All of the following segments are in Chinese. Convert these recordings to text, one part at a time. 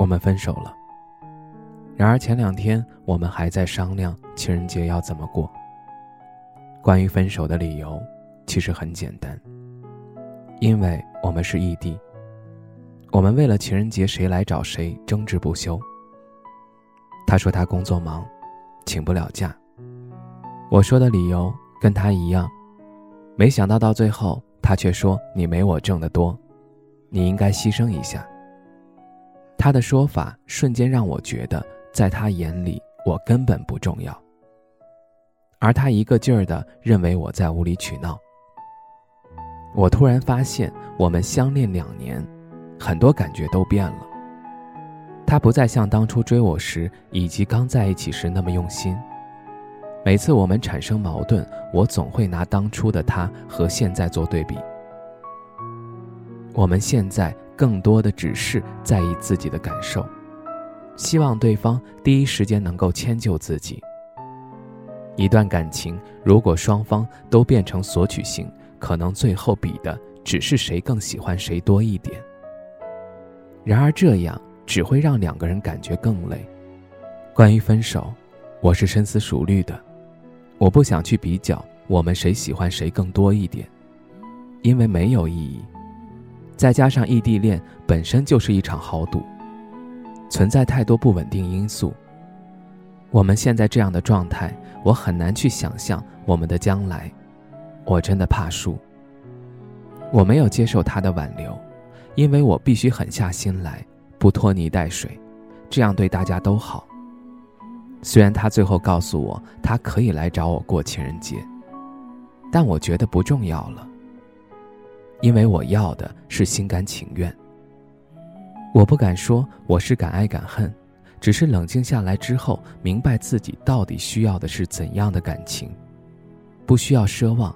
我们分手了。然而前两天我们还在商量情人节要怎么过。关于分手的理由，其实很简单，因为我们是异地。我们为了情人节谁来找谁争执不休。他说他工作忙，请不了假。我说的理由跟他一样，没想到到最后他却说你没我挣得多，你应该牺牲一下。他的说法瞬间让我觉得，在他眼里我根本不重要，而他一个劲儿的认为我在无理取闹。我突然发现，我们相恋两年，很多感觉都变了。他不再像当初追我时以及刚在一起时那么用心。每次我们产生矛盾，我总会拿当初的他和现在做对比。我们现在。更多的只是在意自己的感受，希望对方第一时间能够迁就自己。一段感情如果双方都变成索取型，可能最后比的只是谁更喜欢谁多一点。然而这样只会让两个人感觉更累。关于分手，我是深思熟虑的，我不想去比较我们谁喜欢谁更多一点，因为没有意义。再加上异地恋本身就是一场豪赌，存在太多不稳定因素。我们现在这样的状态，我很难去想象我们的将来。我真的怕输。我没有接受他的挽留，因为我必须狠下心来，不拖泥带水，这样对大家都好。虽然他最后告诉我他可以来找我过情人节，但我觉得不重要了。因为我要的是心甘情愿。我不敢说我是敢爱敢恨，只是冷静下来之后，明白自己到底需要的是怎样的感情，不需要奢望，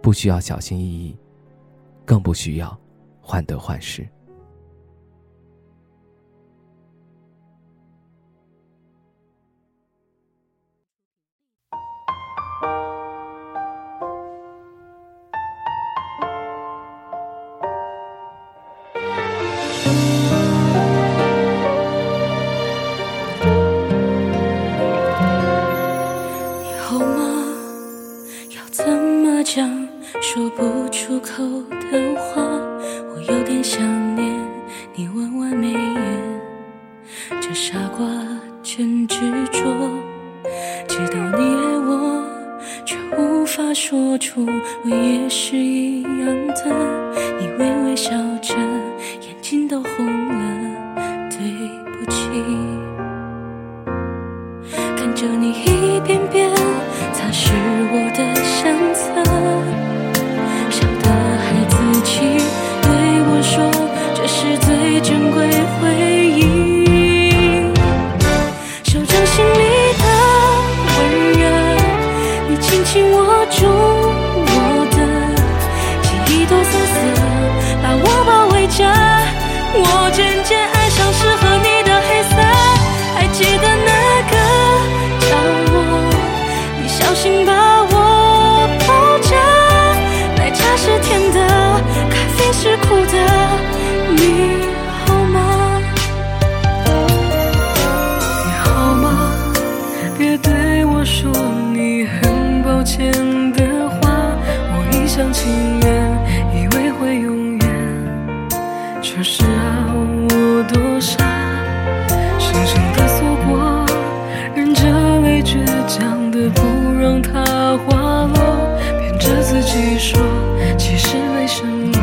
不需要小心翼翼，更不需要患得患失。说不出口的话，我有点想念你弯弯眉眼，这傻瓜真执着，知道你爱我，却无法说出，我也是一样的。你微微笑着，眼睛都红了，对不起，看着你一遍遍擦拭我的相册。着，我渐渐爱上适合你的黑色。还记得那个角落，你小心把我抱着。奶茶是甜的，咖啡是苦的。你好吗？你好吗？别对我说你很抱歉的话，我一想起你。细说，其实没什么，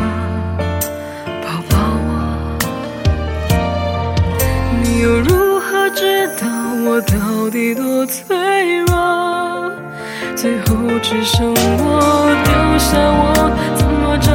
抱抱我。你又如何知道我到底多脆弱？最后只剩我丢下我，怎么找